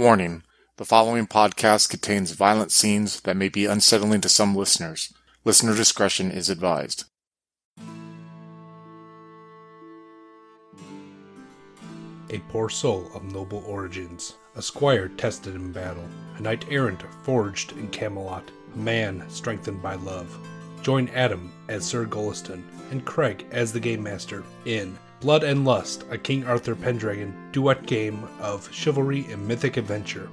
Warning the following podcast contains violent scenes that may be unsettling to some listeners. Listener discretion is advised. A poor soul of noble origins, a squire tested in battle, a knight errant forged in Camelot, a man strengthened by love. Join Adam as Sir Goliston and Craig as the Game Master in Blood and Lust, a King Arthur Pendragon duet game of chivalry and mythic adventure.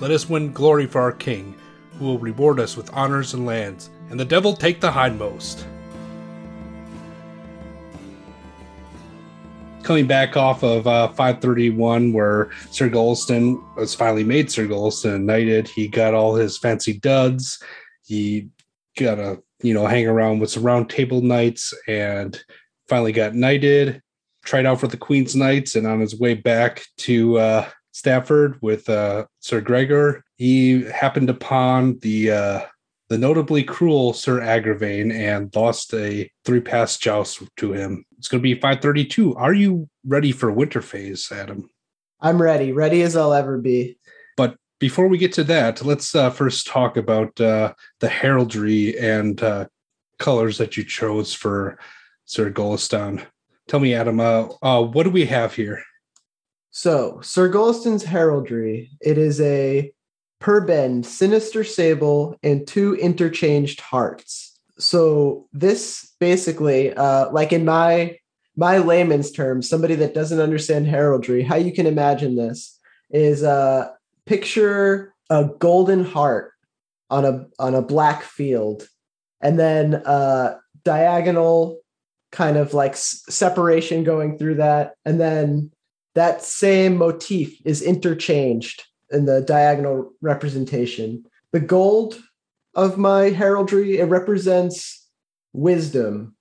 Let us win glory for our king, who will reward us with honors and lands, and the devil take the hindmost. Coming back off of uh, 531, where Sir Goliston was finally made Sir Goliston knighted, he got all his fancy duds. He got to, you know, hang around with some round table knights and finally got knighted tried out for the Queen's Knights, and on his way back to uh, Stafford with uh, Sir Gregor, he happened upon the uh, the notably cruel Sir Agravain and lost a three pass joust to him. It's going to be 532. Are you ready for winter phase, Adam? I'm ready, ready as I'll ever be. But before we get to that, let's uh, first talk about uh, the heraldry and uh, colors that you chose for Sir Goliston. Tell me, Adam, uh, uh, what do we have here? So, Sir Goliston's heraldry. It is a per bend, sinister sable, and two interchanged hearts. So this basically, uh, like in my my layman's terms, somebody that doesn't understand heraldry, how you can imagine this is uh, picture a golden heart on a on a black field, and then uh, diagonal kind of like separation going through that. And then that same motif is interchanged in the diagonal representation. The gold of my heraldry it represents wisdom.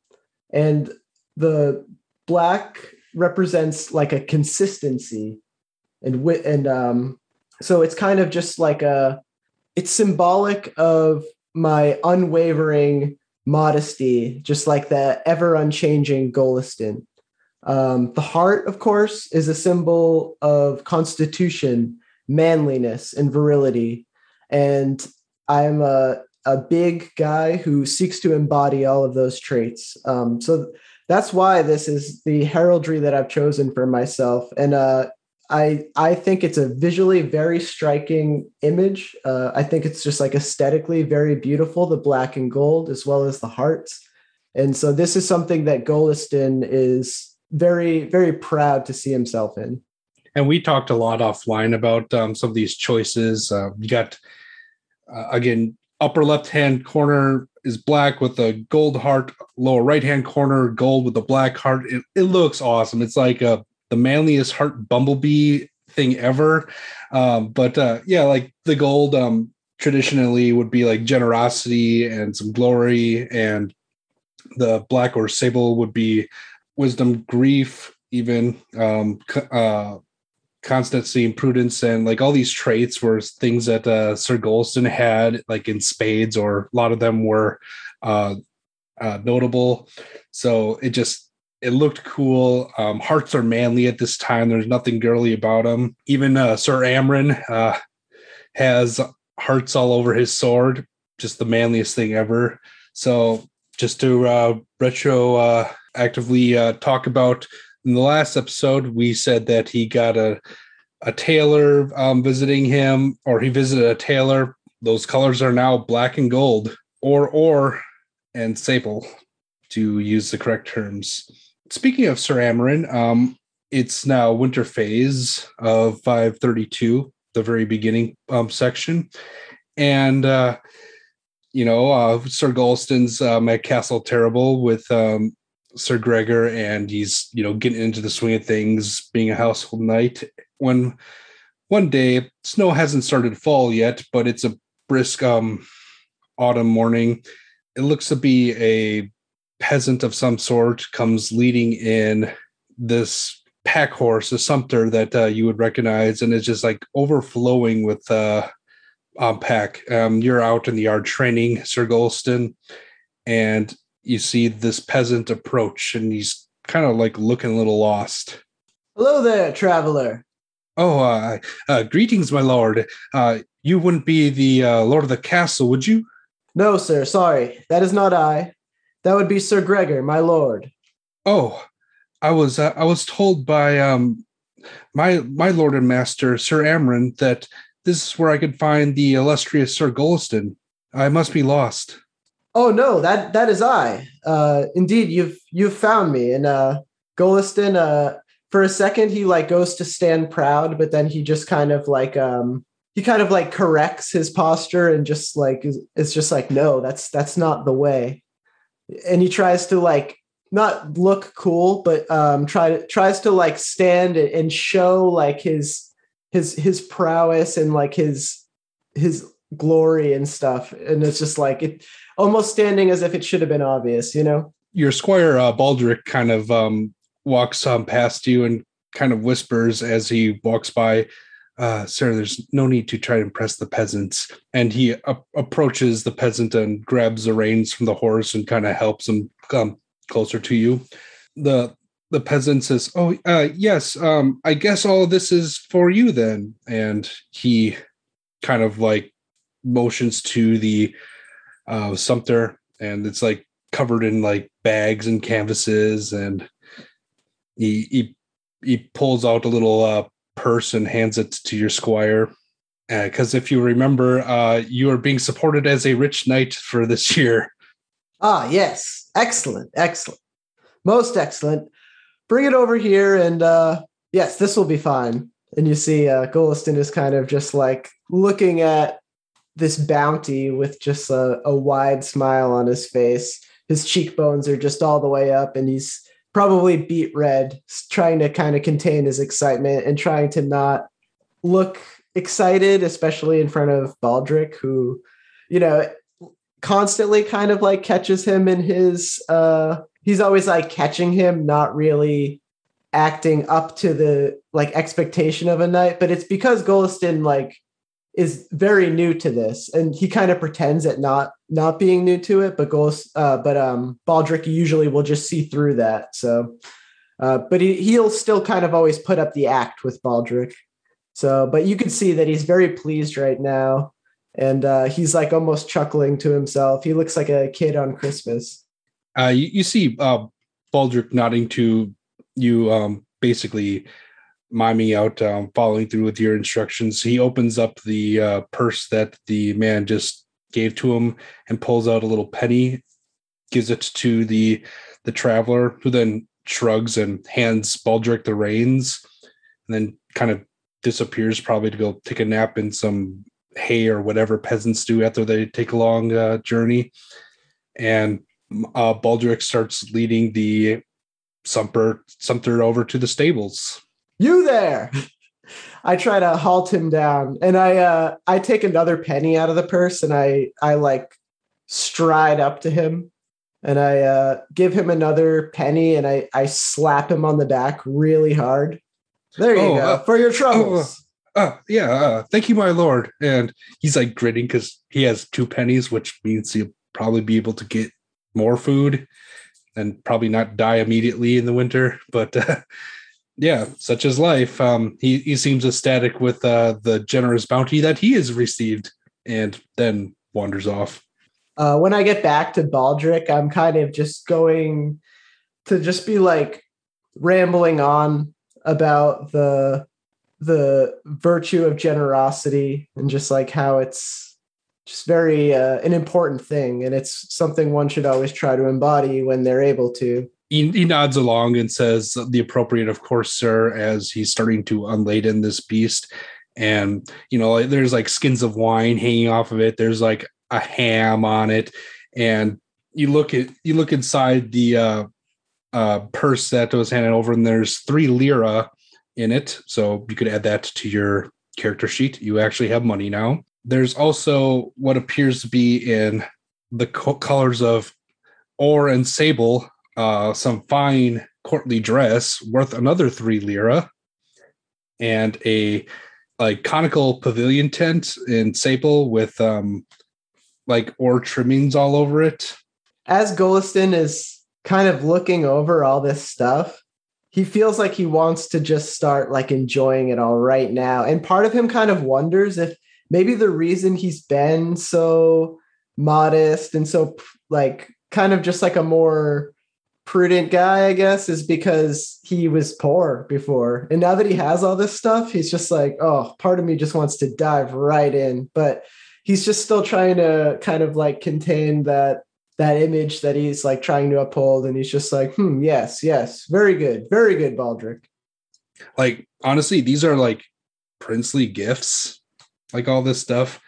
And the black represents like a consistency and and um so it's kind of just like a it's symbolic of my unwavering modesty, just like the ever unchanging Goliston. Um, the heart, of course, is a symbol of constitution, manliness, and virility. And I'm a, a big guy who seeks to embody all of those traits. Um, so that's why this is the heraldry that I've chosen for myself. And uh, I I think it's a visually very striking image. Uh, I think it's just like aesthetically very beautiful, the black and gold as well as the hearts. And so this is something that Goliston is very very proud to see himself in. And we talked a lot offline about um, some of these choices. Uh, you got uh, again upper left hand corner is black with a gold heart. Lower right hand corner gold with a black heart. It, it looks awesome. It's like a the manliest heart bumblebee thing ever. Um, but uh, yeah, like the gold um, traditionally would be like generosity and some glory, and the black or sable would be wisdom, grief, even um, uh, constancy and prudence, and like all these traits were things that uh, Sir Goliston had, like in spades, or a lot of them were uh, uh, notable. So it just it looked cool. Um, hearts are manly at this time. There's nothing girly about them. Even uh, Sir Amron uh, has hearts all over his sword. Just the manliest thing ever. So just to uh, retro uh, actively uh, talk about in the last episode, we said that he got a a tailor um, visiting him, or he visited a tailor. Those colors are now black and gold, or or and sable, to use the correct terms speaking of Sir Amron, um, it's now winter phase of 532, the very beginning um, section. And, uh, you know, uh, Sir Goliston's um, at Castle Terrible with um, Sir Gregor, and he's, you know, getting into the swing of things, being a household knight. When one day, snow hasn't started to fall yet, but it's a brisk um, autumn morning. It looks to be a peasant of some sort comes leading in this pack horse, a sumpter that uh, you would recognize, and it's just like overflowing with uh, um, pack. Um, you're out in the yard training, Sir Goliston, and you see this peasant approach, and he's kind of like looking a little lost. Hello there, traveler. Oh, uh, uh, greetings, my lord. Uh, you wouldn't be the uh, lord of the castle, would you? No, sir, sorry. That is not I. That would be Sir Gregor, my lord. Oh, I was uh, I was told by um my my lord and master Sir Amron that this is where I could find the illustrious Sir Goliston. I must be lost. Oh no, that that is I. Uh, indeed, you've you've found me. And uh, uh, for a second, he like goes to stand proud, but then he just kind of like um, he kind of like corrects his posture and just like is, it's just like no, that's that's not the way. And he tries to like not look cool, but um, try to tries to like stand and show like his his his prowess and like his his glory and stuff. And it's just like it almost standing as if it should have been obvious, you know. Your squire uh, Baldric kind of um, walks um, past you and kind of whispers as he walks by, uh, "Sir, there's no need to try to impress the peasants." And he a- approaches the peasant and grabs the reins from the horse and kind of helps him come closer to you. The the peasant says, "Oh, uh, yes. Um, I guess all this is for you then." And he kind of like motions to the uh, Sumpter, and it's like covered in like bags and canvases, and he he he pulls out a little uh, purse and hands it to your squire. Because uh, if you remember, uh, you are being supported as a rich knight for this year. Ah, yes, excellent, excellent, most excellent. Bring it over here, and uh, yes, this will be fine. And you see, uh, is kind of just like looking at this bounty with just a, a wide smile on his face. His cheekbones are just all the way up, and he's probably beet red, trying to kind of contain his excitement and trying to not look excited, especially in front of Baldric, who, you know, constantly kind of like catches him in his uh he's always like catching him, not really acting up to the like expectation of a knight, but it's because Goliston like is very new to this and he kind of pretends at not not being new to it but goes uh but um baldric usually will just see through that so uh but he, he'll still kind of always put up the act with baldric so but you can see that he's very pleased right now and uh he's like almost chuckling to himself. He looks like a kid on christmas. Uh you, you see uh baldric nodding to you um basically miming out, um, following through with your instructions. He opens up the uh, purse that the man just gave to him and pulls out a little penny, gives it to the the traveler, who then shrugs and hands Baldric the reins, and then kind of disappears, probably to go take a nap in some hay or whatever peasants do after they take a long uh, journey. And uh, Baldric starts leading the Sumper Sumter over to the stables you there. I try to halt him down and i uh i take another penny out of the purse and i i like stride up to him and i uh give him another penny and i i slap him on the back really hard. There you oh, go. uh, for your troubles. oh, uh, yeah uh, thank you my lord. And he's like grinning because he has two pennies which means he'll probably be able to get more food and probably not die immediately in the winter but uh, yeah, such is life. Um, he he seems ecstatic with uh, the generous bounty that he has received, and then wanders off. Uh, when I get back to Baldric, I'm kind of just going to just be like rambling on about the the virtue of generosity and just like how it's just very uh, an important thing and it's something one should always try to embody when they're able to he, he nods along and says the appropriate of course sir as he's starting to unladen this beast. And you know there's like skins of wine hanging off of it. There's like a ham on it. And you look at you look inside the uh, uh, purse that was handed over and there's three libra in it. So you could add that to your character sheet. You actually have money now. There's also what appears to be in the co- colors of or and sable uh, some fine courtly dress worth another three libra, and a like conical pavilion tent in sable with um like or trimmings all over it. As Goliston is kind of looking over all this stuff, he feels like he wants to just start like enjoying it all right now. And part of him kind of wonders if maybe the reason he's been so modest and so like kind of just like a more prudent guy, I guess, is because he was poor before. And now that he has all this stuff, he's just like, oh, part of me just wants to dive right in. But he's just still trying to kind of like contain that that image that he's like trying to uphold. And he's just like, hmm, yes, yes, very good, very good, Baldric. Like, honestly, these are like princely gifts, like all this stuff.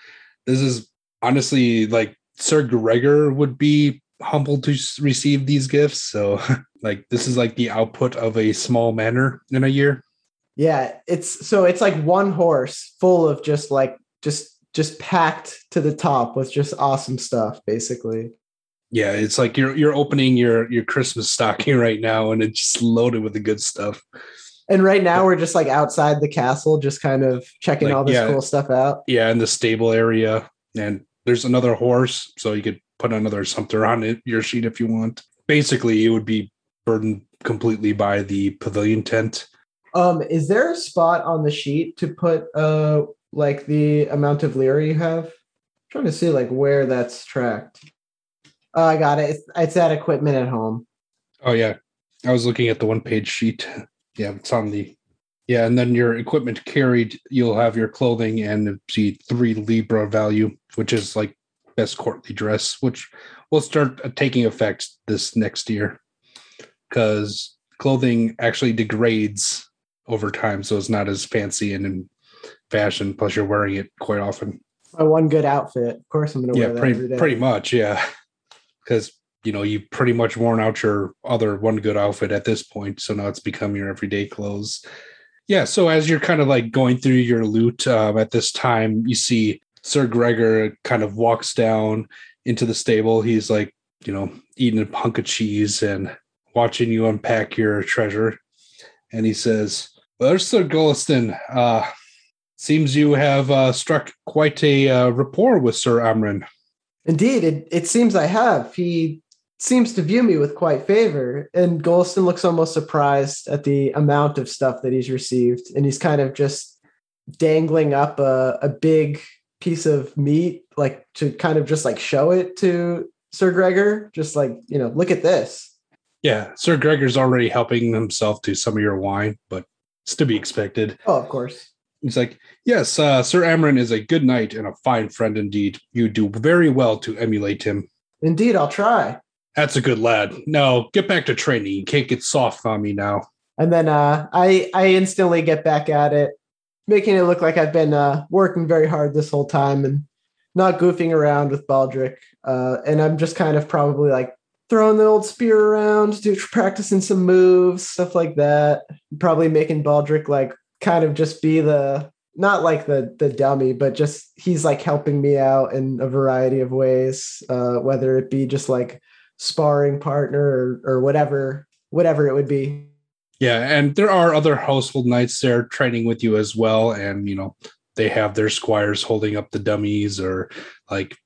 This is honestly like Sir Gregor would be humbled to receive these gifts. So, like, this is like the output of a small manor in a year. Yeah, it's so it's like one horse full of just like just just packed to the top with just awesome stuff, basically. Yeah, it's like you're you're opening your your Christmas stocking right now, and it's just loaded with the good stuff. And right now we're just like outside the castle, just kind of checking Like, all this yeah. cool stuff out. Yeah, in the stable area, and there's another horse, so you could put another something on it your sheet if you want. Basically, it would be burdened completely by the pavilion tent. Um, is there a spot on the sheet to put uh like the amount of libra you have? I'm trying to see like where that's tracked. Oh, I got it. It's, it's at equipment at home. Oh yeah, I was looking at the one page sheet. Yeah, it's on the yeah, and then your equipment carried, you'll have your clothing and see three libra value, which is like best courtly dress, which will start taking effect this next year because clothing actually degrades over time, so it's not as fancy and in fashion. Plus, you're wearing it quite often. My one good outfit. Of course, I'm gonna Yeah, wear that every pretty day. pretty much, yeah. Because you know you've pretty much worn out your other one good outfit at this point, so now it's become your everyday clothes. Yeah, so as you're kind of like going through your loot um, at this time, you see Sir Gregor kind of walks down into the stable. He's like, you know, eating a hunk of cheese and watching you unpack your treasure. And he says, Well, Sir Goliston, uh, seems you have uh, struck quite a uh, rapport with Sir Amron. Indeed, it, it seems I have. He seems to view me with quite favor. And Golston looks almost surprised at the amount of stuff that he's received. And he's kind of just dangling up a, a big piece of meat, like to kind of just like show it to Sir Gregor. Just like, you know, look at this. Yeah, Sir Gregor's already helping himself to some of your wine, but it's to be expected. Oh, of course. He's like, Yes, uh, Sir Amron is a good knight and a fine friend indeed. You do very well to emulate him. Indeed, I'll try. That's a good lad. Now get back to training. You can't get soft on me now. And then uh, I I instantly get back at it, making it look like I've been uh, working very hard this whole time and not goofing around with Baldric. Uh, and I'm just kind of probably like throwing the old spear around, do, practicing some moves, stuff like that. Probably making Baldric like kind of just be the not like the the dummy, but just he's like helping me out in a variety of ways, uh, whether it be just like sparring partner or, or whatever whatever it would be. Yeah, and there are other household knights there training with you as well. And you know, they have their squires holding up the dummies or like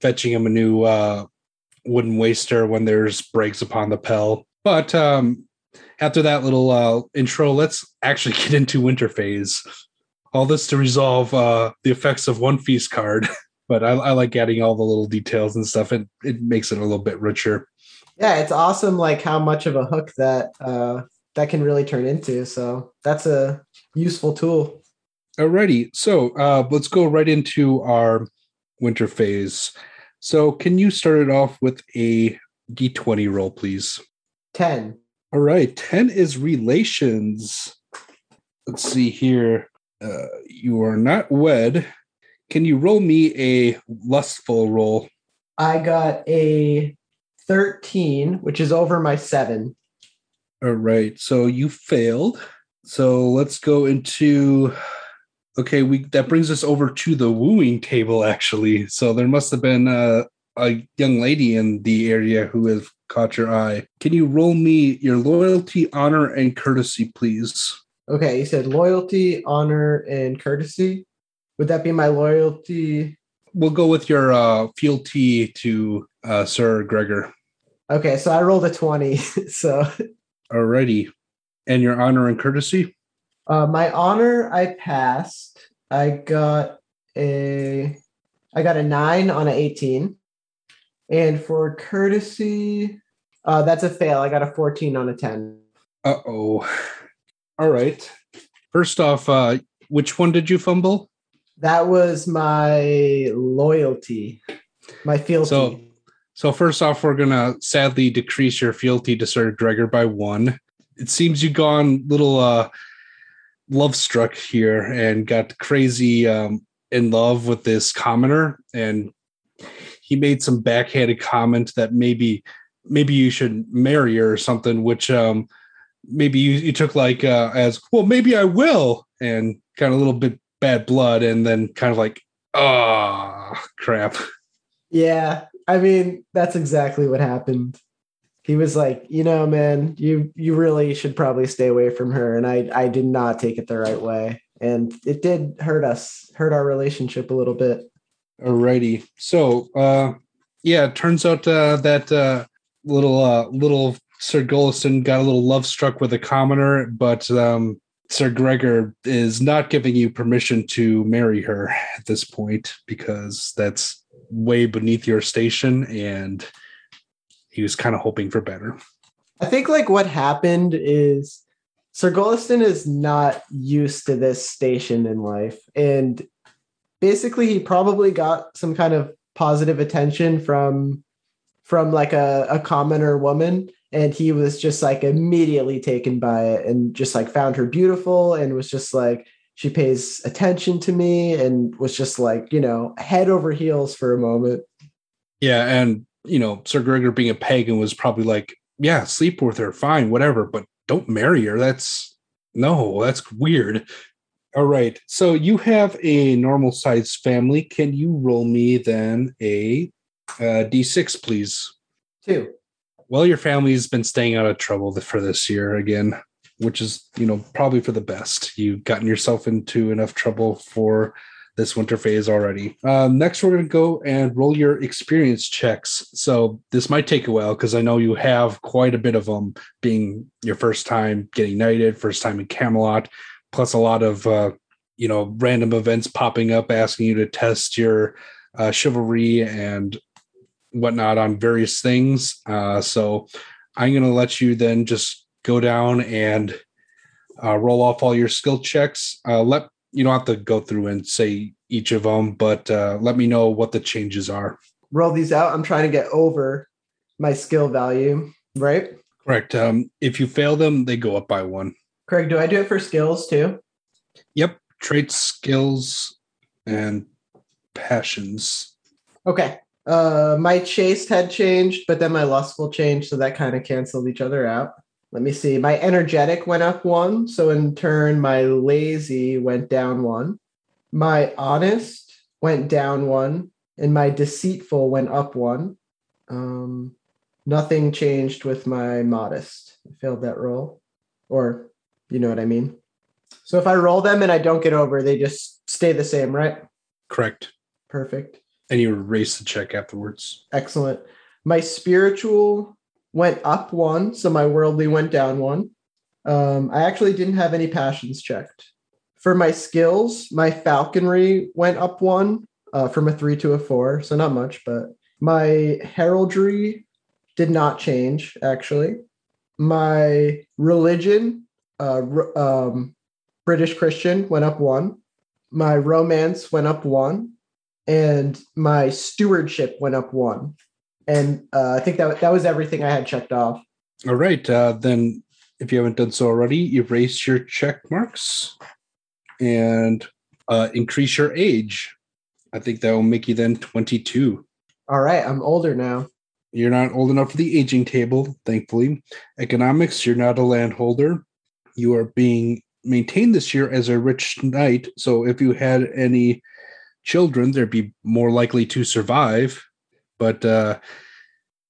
fetching them a new uh wooden waster when there's breaks upon the pell. But um after that little uh intro, let's actually get into winter phase. All this to resolve uh the effects of one feast card. But I, I like adding all the little details and stuff. It it makes it a little bit richer. Yeah it's awesome like how much of a hook that uh that can really turn into so that's a useful tool Alrighty, so uh, let's go right into our winter phase. So, can you start it off with a d20 roll, please? 10 All right, 10 is relations. Let's see here. Uh, you are not wed. Can you roll me a lustful roll? i got a 13 which is over my 7 All right, so you failed. So let's go into. Okay, we that brings us over to the wooing table. Actually, so there must have been a, a young lady in the area who has caught your eye. Can you roll me your loyalty, honor, and courtesy, please? okay you said loyalty honor and courtesy would that be my loyalty We'll go with your uh, fealty to uh, Sir Gregor. Okay so i rolled a 20 so Alrighty. And your honor and courtesy? Uh, my honor, I passed. I got a, I got a nine on an eighteen, and for courtesy, uh, that's a fail. I got a fourteen on a ten. Uh oh. All right. First off, uh, which one did you fumble? That was my loyalty, my fealty. So, so first off, we're gonna sadly decrease your fealty to Sir Gregor by one. It seems you've gone little uh love struck here and got crazy um in love with this commoner and he made some backhanded comment that maybe maybe you should marry her or something, which um maybe you, you took like uh as well, maybe I will, and kind of a little bit bad blood, and then kind of like, oh crap. Yeah, I mean, that's exactly what happened. He was like, you know, man, you you really should probably stay away from her. And I I did not take it the right way. And it did hurt us, hurt our relationship a little bit. Alrighty. So uh yeah, it turns out uh that uh little uh little Sir Goliston got a little love struck with a commoner, but um Sir Gregor is not giving you permission to marry her at this point because that's way beneath your station and he was kind of hoping for better. I think like what happened is Sir Goliston is not used to this station in life. And basically he probably got some kind of positive attention from from like a, a commoner woman. And he was just like immediately taken by it and just like found her beautiful and was just like, she pays attention to me and was just like, you know, head over heels for a moment. Yeah, and you know, Sir Gregor being a pagan was probably like, yeah, sleep with her, fine, whatever, but don't marry her. That's no, that's weird. All right. So you have a normal sized family. Can you roll me then a uh, d6, please? Two. Well, your family's been staying out of trouble for this year again, which is, you know, probably for the best. You've gotten yourself into enough trouble for this winter phase already. Um, next, we're going to go and roll your experience checks. So this might take a while because I know you have quite a bit of them, being your first time getting knighted, first time in Camelot, plus a lot of uh, you know random events popping up asking you to test your uh, chivalry and whatnot on various things. Uh, so I'm going to let you then just go down and uh, roll off all your skill checks. Uh, let you don't have to go through and say each of them, but uh, let me know what the changes are. Roll these out. I'm trying to get over my skill value, right? Correct. Um, if you fail them, they go up by one. Craig, do I do it for skills too? Yep. Traits, skills, and passions. Okay. Uh, my chaste had changed, but then my lustful changed, so that kind of canceled each other out. Let me see. My energetic went up one, so in turn, my lazy went down one. My honest went down one, and my deceitful went up one. Um, nothing changed with my modest. I failed that roll, or you know what I mean. So if I roll them and I don't get over, they just stay the same, right? Correct. Perfect. And you erase the check afterwards. Excellent. My spiritual went up one, so my worldly went down one. Um, I actually didn't have any passions checked. For my skills, my falconry went up one uh, from a three to a four, so not much, but my heraldry did not change actually. My religion, uh, um, British Christian, went up one. My romance went up one, and my stewardship went up one. And uh, I think that that was everything I had checked off. All right. Uh, then, if you haven't done so already, erase your check marks and uh, increase your age. I think that will make you then 22. All right, I'm older now. You're not old enough for the aging table, thankfully. Economics, you're not a landholder. You are being maintained this year as a rich knight. So if you had any children, they'd be more likely to survive. But uh,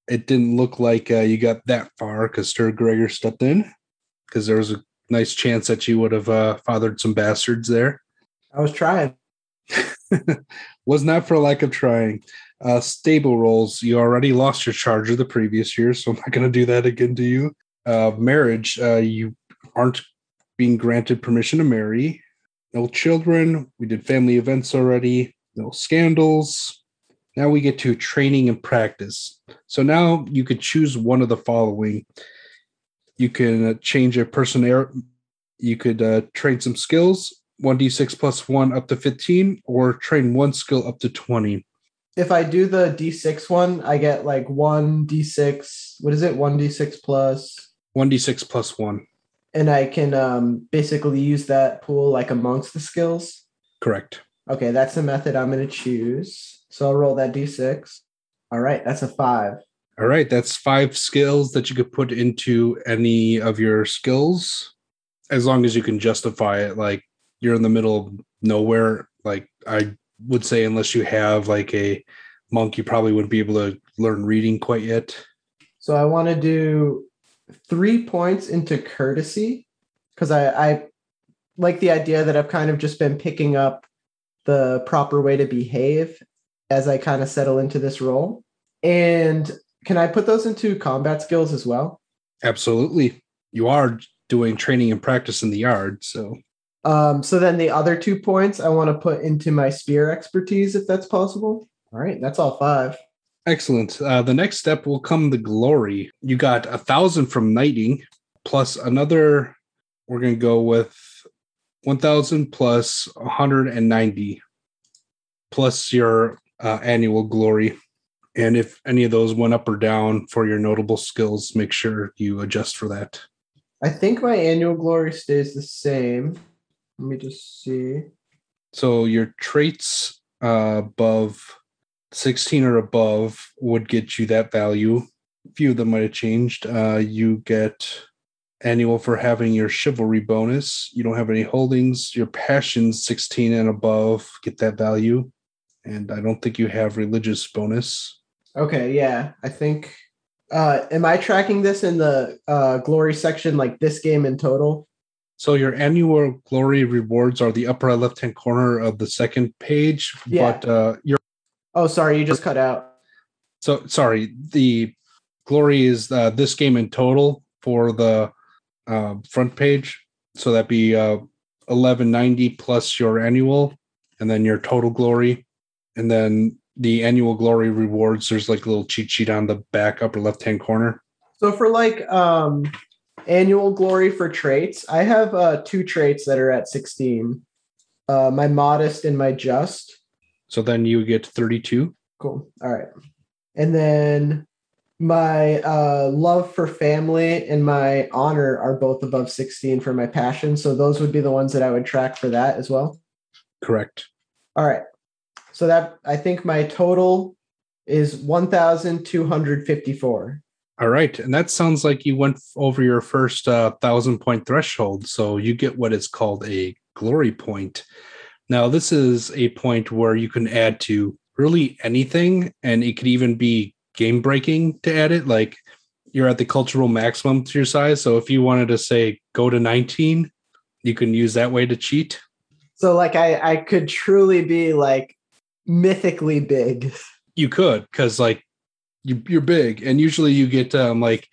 it didn't look like uh, you got that far because Sir Gregor stepped in because there was a nice chance that you would have uh, fathered some bastards there. I was trying. was not for lack of trying. Uh, stable rolls, you already lost your charger the previous year, so I'm not going to do that again to you. Uh, marriage, uh, you aren't being granted permission to marry. No children. We did family events already. No scandals. Now we get to training and practice. So now you could choose one of the following. You can uh, change a personality. You could uh, train some skills, 1d6 plus 1 up to 15, or train one skill up to 20. If I do the D6 one, I get like one D6. What is it? One D6 plus, 1d6 plus 1. and I can um, basically use that pool like amongst the skills. Correct. Okay, that's the method I'm going to choose. So I'll roll that D6. All right, that's a five. All right, that's five skills that you could put into any of your skills as long as you can justify it. Like you're in the middle of nowhere. Like I would say, unless you have like a monk, you probably wouldn't be able to learn reading quite yet. So I want to do three points into courtesy because I, I like the idea that I've kind of just been picking up the proper way to behave as I kind of settle into this role. And can I put those into combat skills as well? Absolutely. You are doing training and practice in the yard. So Um, so then the other two points I want to put into my spear expertise if that's possible. All right, that's all five. excellent. Uh, the next step will come the glory. You got a thousand from knighting plus another. We're going to go with 1000 plus 190 plus your uh, annual glory. And if any of those went up or down for your notable skills, make sure you adjust for that. I think my annual glory stays the same. Let me just see. So your traits uh, above 16 or above would get you that value. A few of them might have changed. Uh, you get annual for having your chivalry bonus. You don't have any holdings. Your passions 16 and above get that value. And I don't think you have religious bonus. Okay, yeah. I think uh am I tracking this in the uh glory section like this game in total? So your annual glory rewards are the upper left hand corner of the second page. Yeah. But uh, your Oh, sorry, you just cut out. So sorry, the glory is uh, this game in total for the uh, front page. So that'd be uh, eleven ninety plus your annual, and then your total glory, and then the annual glory rewards. There's like a little cheat sheet on the back upper left hand corner. So for like um annual glory for traits, I have uh two traits that are at 16. Uh my modest and my just. So then you get thirty two. Cool. All right. And then my uh love for family and my honor are both above 16 for my passion. So those would be the ones that I would track for that as well. Correct. All right. So that I think my total is 1254. All right, and that sounds like you went over your first uh, thousand point threshold, so you get what is called a glory point. Now, this is a point where you can add to really anything, and it could even be game breaking to add it. Like you're at the cultural maximum to your size, so if you wanted to say go to 19, you can use that way to cheat. So like I I could truly be like mythically big. you could because like you, you're big and usually you get um like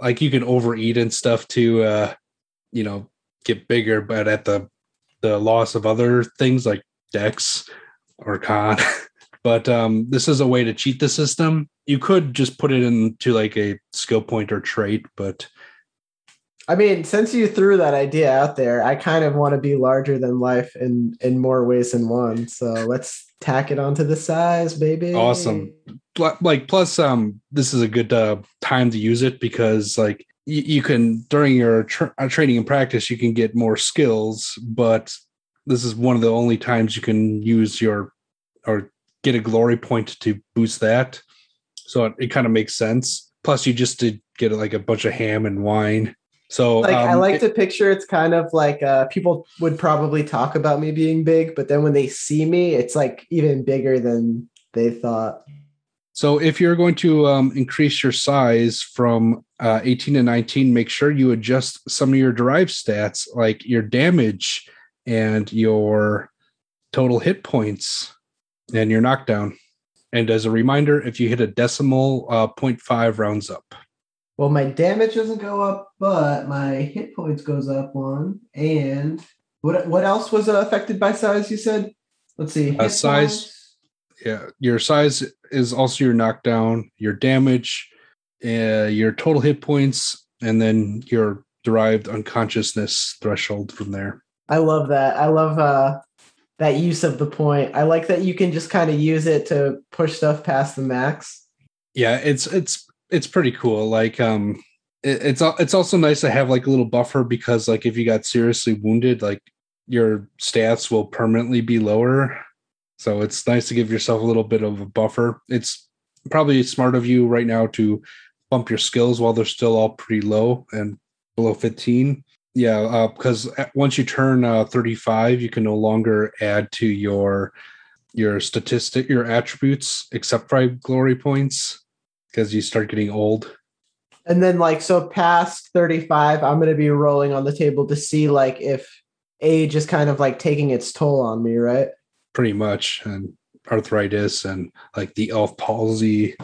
like you can overeat and stuff to uh you know get bigger but at the the loss of other things like dex or con but um this is a way to cheat the system you could just put it into like a skill point or trait but I mean, since you threw that idea out there, I kind of want to be larger than life in in more ways than one. So let's tack it onto the size, baby. Awesome. like plus um this is a good uh, time to use it because like you, you can during your tra- uh, training and practice you can get more skills but this is one of the only times you can use your or get a glory point to boost that so it, it kind of makes sense plus you just did get like a bunch of ham and wine so Like I um, like it- to picture it's kind of like uh, people would probably talk about me being big, but then when they see me, it's like even bigger than they thought. So if you're going to um, increase your size from uh, 18 to 19, make sure you adjust some of your derived stats, like your damage and your total hit points and your knockdown. And as a reminder, if you hit a decimal, uh, 0.5 rounds up. Well, my damage doesn't go up, but my hit points goes up one. And what what else was uh, affected by size? You said. Let's see. Uh, size. points. Yeah, your size is also your knockdown, your damage, uh, your total hit points, and then your derived unconsciousness threshold from there. I love that. I love uh, that use of the point. I like that you can just kind of use it to push stuff past the max. Yeah, it's it's it's pretty cool. Like um, it, it's it's also nice to have like a little buffer because like if you got seriously wounded, like your stats will permanently be lower. So it's nice to give yourself a little bit of a buffer. It's probably smart of you right now to bump your skills while they're still all pretty low and below 15. Yeah, uh, because once you turn uh, 35, you can no longer add to your your statistic, your attributes, except for glory points, because you start getting old. And then like so past 35, I'm gonna be rolling on the table to see like if age is kind of like taking its toll on me, right? pretty much and arthritis and like the elf palsy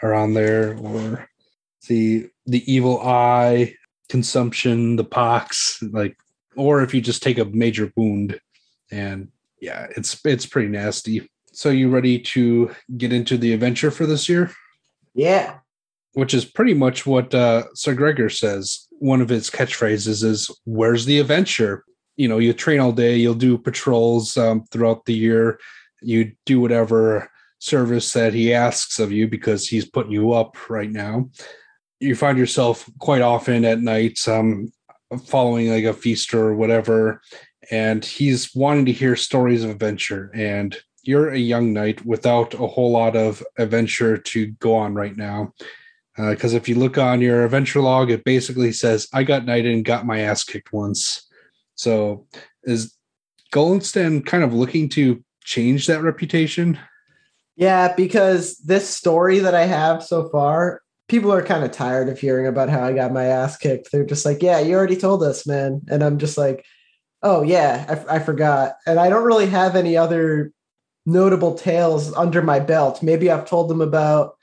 are on there or the the evil eye consumption the pox like or if you just take a major wound and yeah it's it's pretty nasty so you ready to get into the adventure for this year Yeah. which is pretty much what uh, Sir Gregor says. One of his catchphrases is, "Where's the adventure?" You know, you train all day, you'll do patrols um, throughout the year, you do whatever service that he asks of you because he's putting you up right now. You find yourself quite often at night, um, following like a feast or whatever, and he's wanting to hear stories of adventure. And you're a young knight without a whole lot of adventure to go on right now uh, because if you look on your adventure log, it basically says, I got knighted and got my ass kicked once. So is Golenstan kind of looking to change that reputation? Yeah, because this story that I have so far, people are kind of tired of hearing about how I got my ass kicked. They're just like, yeah, you already told us, man. And I'm just like, oh, yeah, I, I forgot. And I don't really have any other notable tales under my belt. Maybe I've told them about,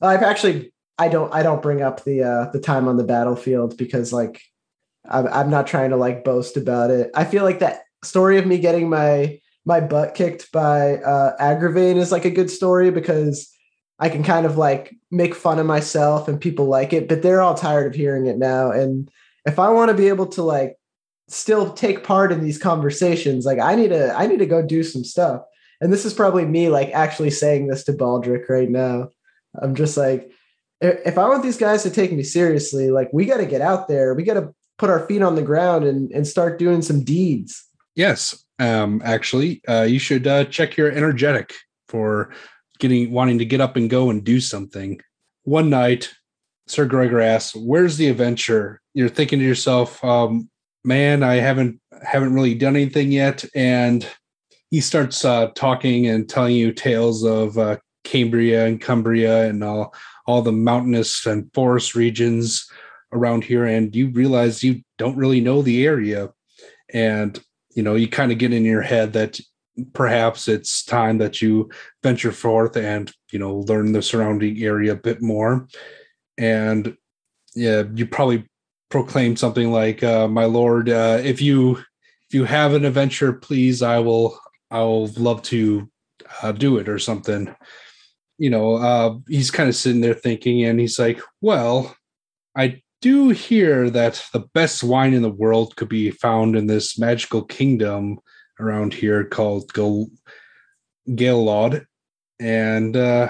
I've actually, I don't, I don't bring up the, uh, the time on the battlefield because like, I'm, I'm not trying to like boast about it. I feel like that story of me getting my, my butt kicked by uh, Agravain is like a good story because I can kind of like make fun of myself and people like it, but they're all tired of hearing it now. And if I want to be able to like still take part in these conversations, like I need to I need to go do some stuff. And this is probably me like actually saying this to Baldric right now. I'm just like, if I want these guys to take me seriously, like we got to get out there. We got to put our feet on the ground and and start doing some deeds. Yes. Um, actually, uh, you should uh, check your energetic for getting wanting to get up and go and do something. One night, Sir Gregor asks, "Where's the adventure?" You're thinking to yourself, um, "Man, I haven't haven't really done anything yet." And he starts uh, talking and telling you tales of uh, Cambria and Cumbria and all all the mountainous and forest regions around here. And you realize you don't really know the area, and you know you kind of get in your head that perhaps it's time that you venture forth and you know learn the surrounding area a bit more and yeah you probably proclaim something like uh, my lord uh, if you if you have an adventure please i will i'll love to uh, do it or something you know uh, he's kind of sitting there thinking and he's like well i do hear that the best wine in the world could be found in this magical kingdom around here called Gal- Gaelod. And uh,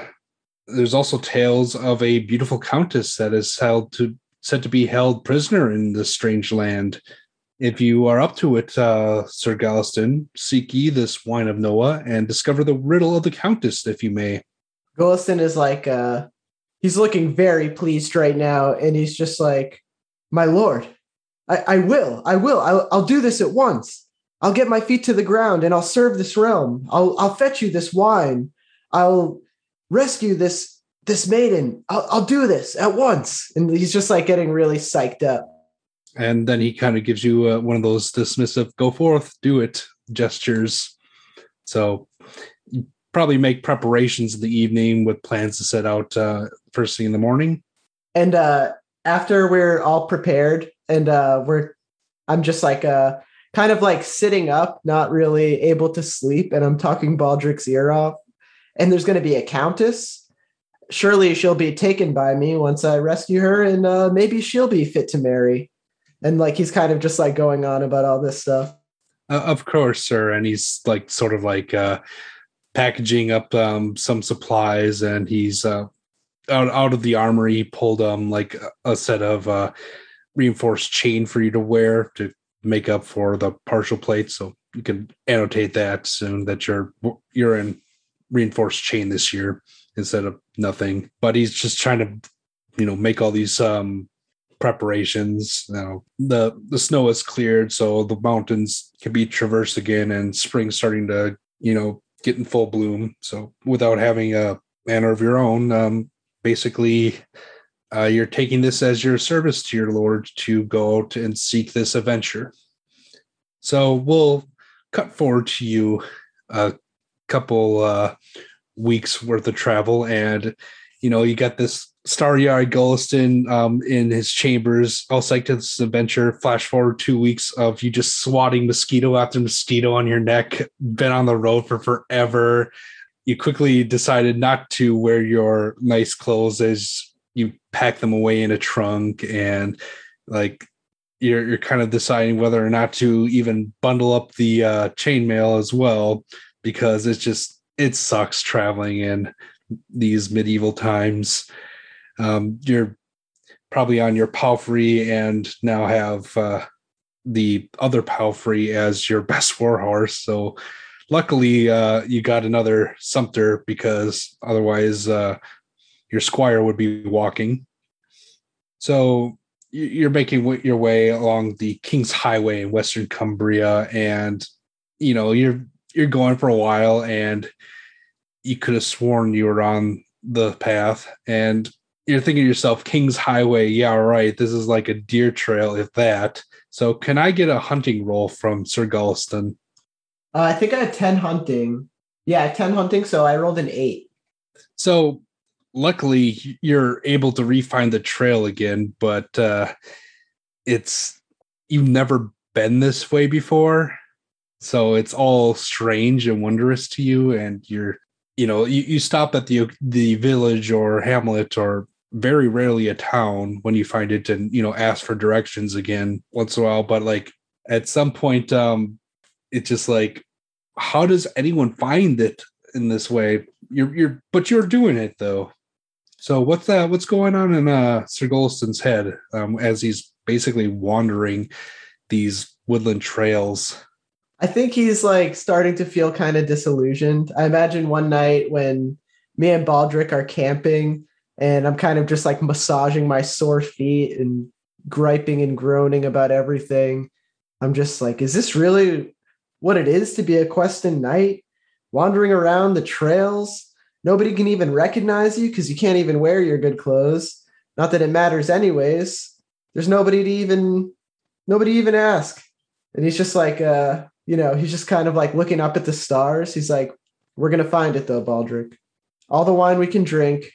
there's also tales of a beautiful countess that is held to said to be held prisoner in this strange land. If you are up to it, uh, Sir Goliston, seek ye this wine of Noah and discover the riddle of the countess, if you may. Golston is like uh he's looking very pleased right now and he's just like my lord i, I will i will I'll, I'll do this at once. I'll get my feet to the ground and i'll serve this realm. I'll, I'll fetch you this wine. I'll rescue this this maiden. I'll, I'll do this at once. And he's just like getting really psyched up And then he kind of gives you uh, one of those dismissive, go forth, do it gestures. So you probably make preparations in the evening with plans to set out uh, first thing in the morning. and uh after we're all prepared and uh we're I'm just like uh kind of like sitting up, not really able to sleep, and I'm talking Baldric's ear off. And there's gonna be a countess. Surely she'll be taken by me once I rescue her, and uh maybe she'll be fit to marry. And like he's kind of just like going on about all this stuff. Uh, of course, sir. And he's like sort of like uh, packaging up um, some supplies, and he's uh, out out of the armory. He pulled um like a, set of uh, reinforced chain for you to wear to make up for the partial plate. So you can annotate that soon that you're you're in reinforced chain this year instead of nothing. But he's just trying to you know make all these um preparations. Now the the snow has cleared, so the mountains can be traversed again, and spring's starting to you know get in full bloom. So without having a manor of your own, um, basically. Uh, you're taking this as your service to your lord to go out and seek this adventure. So we'll cut forward to you a couple uh, weeks worth of travel, and you know you got this starry-eyed Goliston um, in his chambers, all psyched to this adventure. Flash forward two weeks of you just swatting mosquito after mosquito on your neck. Been on the road for forever. You quickly decided not to wear your nice clothes as you pack them away in a trunk, and like you're you're kind of deciding whether or not to even bundle up the uh, chainmail as well because it's just it sucks traveling in these medieval times um, you're probably on your palfrey and now have uh, the other palfrey as your best war horse. So luckily uh, you got another sumpter because otherwise uh, your squire would be walking. So you're making your way along the King's Highway in Western Cumbria, and you know you're you're going for a while, and you could have sworn you were on the path, and you're thinking to yourself, King's Highway, yeah, right. This is like a deer trail, if that. So, can I get a hunting roll from Sir Goliston? Uh, I think I had 10 hunting. Yeah, 10 hunting. So I rolled an eight. So, luckily, you're able to refine the trail again, but uh, it's you've never been this way before. So, it's all strange and wondrous to you. And you're you know you, you stop at the the village or hamlet or very rarely a town when you find it and you know ask for directions again once in a while but like at some point um it's just like how does anyone find it in this way? You're you're but you're doing it though. So what's that what's going on in uh sir Goliston's head um as he's basically wandering these woodland trails? I think he's like starting to feel kind of disillusioned. I imagine one night when me and baldric are camping and I'm kind of just like massaging my sore feet and griping and groaning about everything. I'm just like, is this really what it is to be a questing knight? Wandering around the trails, nobody can even recognize you because you can't even wear your good clothes. Not that it matters, anyways. There's nobody to even nobody even ask. And he's just like, uh, you know, he's just kind of like looking up at the stars. He's like, we're gonna find it though, Baldric. All the wine we can drink,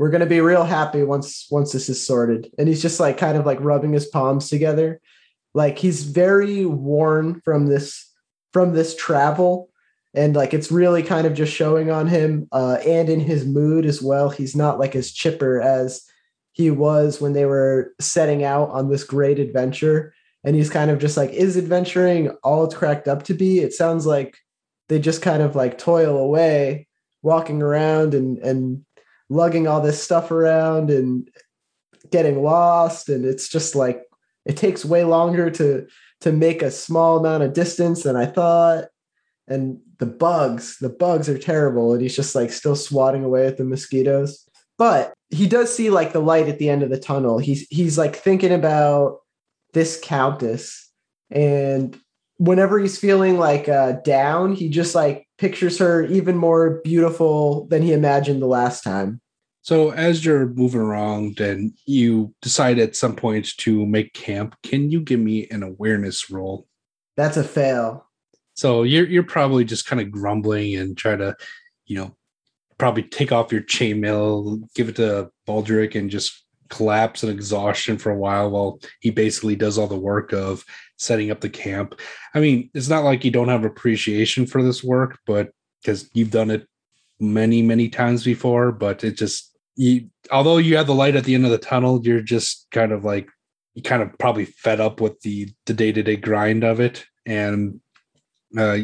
we're gonna be real happy once once this is sorted. And he's just like kind of like rubbing his palms together. Like he's very worn from this from this travel. And like it's really kind of just showing on him uh, and in his mood as well. He's not like as chipper as he was when they were setting out on this great adventure. And he's kind of just like, is adventuring all it's cracked up to be? It sounds like they just kind of like toil away, walking around and and lugging all this stuff around and getting lost. And it's just like it takes way longer to to make a small amount of distance than I thought. And the bugs the bugs are terrible. And he's just like still swatting away at the mosquitoes. But he does see like the light at the end of the tunnel. He's he's like thinking about this countess. And whenever he's feeling like uh, down he just like pictures her even more beautiful than he imagined the last time. So as you're moving around and you decide at some point to make camp, can you give me an awareness roll? That's a fail. So you're you're probably just kind of grumbling and try to, you know, probably take off your chainmail, give it to Baldric, and just collapse and exhaustion for a while while he basically does all the work of setting up the camp. I mean, it's not like you don't have appreciation for this work, but because you've done it many, many times before, but it just you although you have the light at the end of the tunnel, you're just kind of like you kind of probably fed up with the the day-to-day grind of it and uh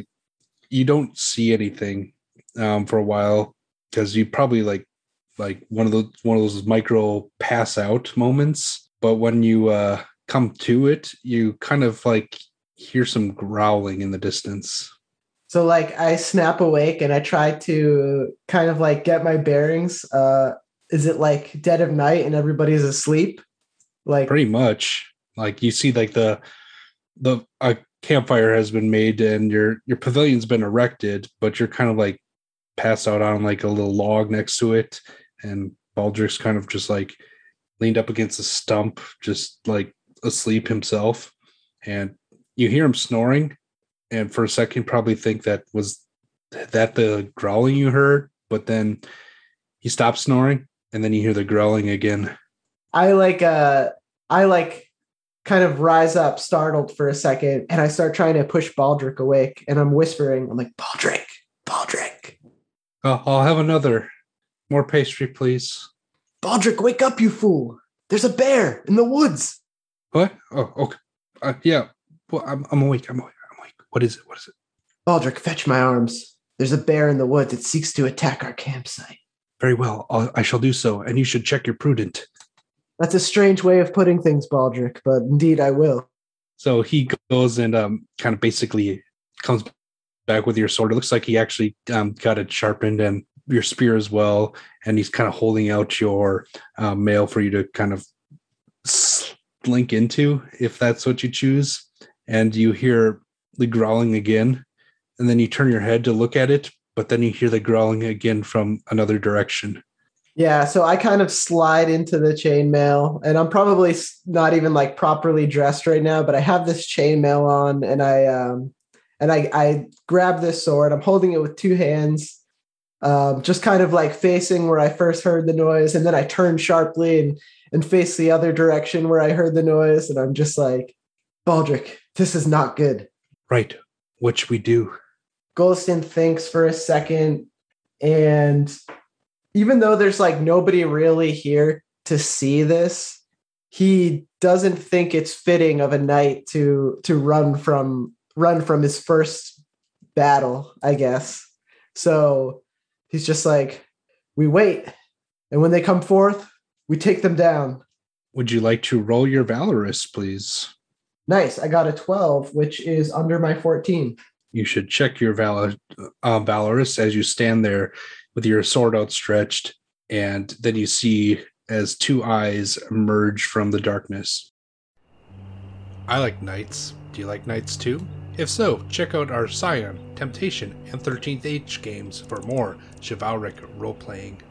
you don't see anything um for a while because you probably like like one of those one of those micro pass out moments but when you uh come to it you kind of like hear some growling in the distance So like I snap awake and I try to kind of like get my bearings. Uh is it like dead of night and everybody's asleep? Like pretty much like you see like the the a campfire has been made and your your pavilion's been erected but you're kind of like passed out on like a little log next to it and baldrick's kind of just like leaned up against a stump just like asleep himself. And you hear him snoring and for a second probably think that was that the growling you heard but then he stops snoring and then you hear the growling again. I like uh I like kind of rise up startled for a second and I start trying to push Baldrick awake and I'm whispering, I'm like, Baldrick, Baldrick, oh, i'll have another more pastry please Baldrick, wake up, you fool. There's a bear in the woods. What? Oh, okay. Uh, yeah. Well, I'm, I'm awake. I'm awake. I'm awake. What is it? What is it? Baldrick, fetch my arms. There's a bear in the woods. It seeks to attack our campsite. Very well. I'll, I shall do so. And you should check your prudent. That's a strange way of putting things, Baldrick, but indeed I will. So he goes and um, kind of basically comes back with your sword. It looks like he actually um, got it sharpened and your spear as well. And he's kind of holding out your uh, mail for you to kind of slink into, if that's what you choose. And you hear the growling again. And then you turn your head to look at it, but then you hear the growling again from another direction. Yeah, so I kind of slide into the chainmail, and I'm probably not even like properly dressed right now, but I have this chainmail on, and I um, and I I grab this sword. I'm holding it with two hands, um, just kind of like facing where I first heard the noise, and then I turn sharply and and face the other direction where I heard the noise, and I'm just like, Baldrick, this is not good. Right. What should we do? Goliston thinks for a second, and even though there's like nobody really here to see this, he doesn't think it's fitting of a knight to to run from run from his first battle, I guess. So he's just like, we wait, and when they come forth, we take them down. Would you like to roll your valorous, please? Nice. I got a 12, which is under my 14. You should check your valor, uh, valorous as you stand there with your sword outstretched, and then you see as two eyes emerge from the darkness. I like knights. Do you like knights too? If so, check out our Scion, Temptation, and 13th Age games for more chivalric role playing.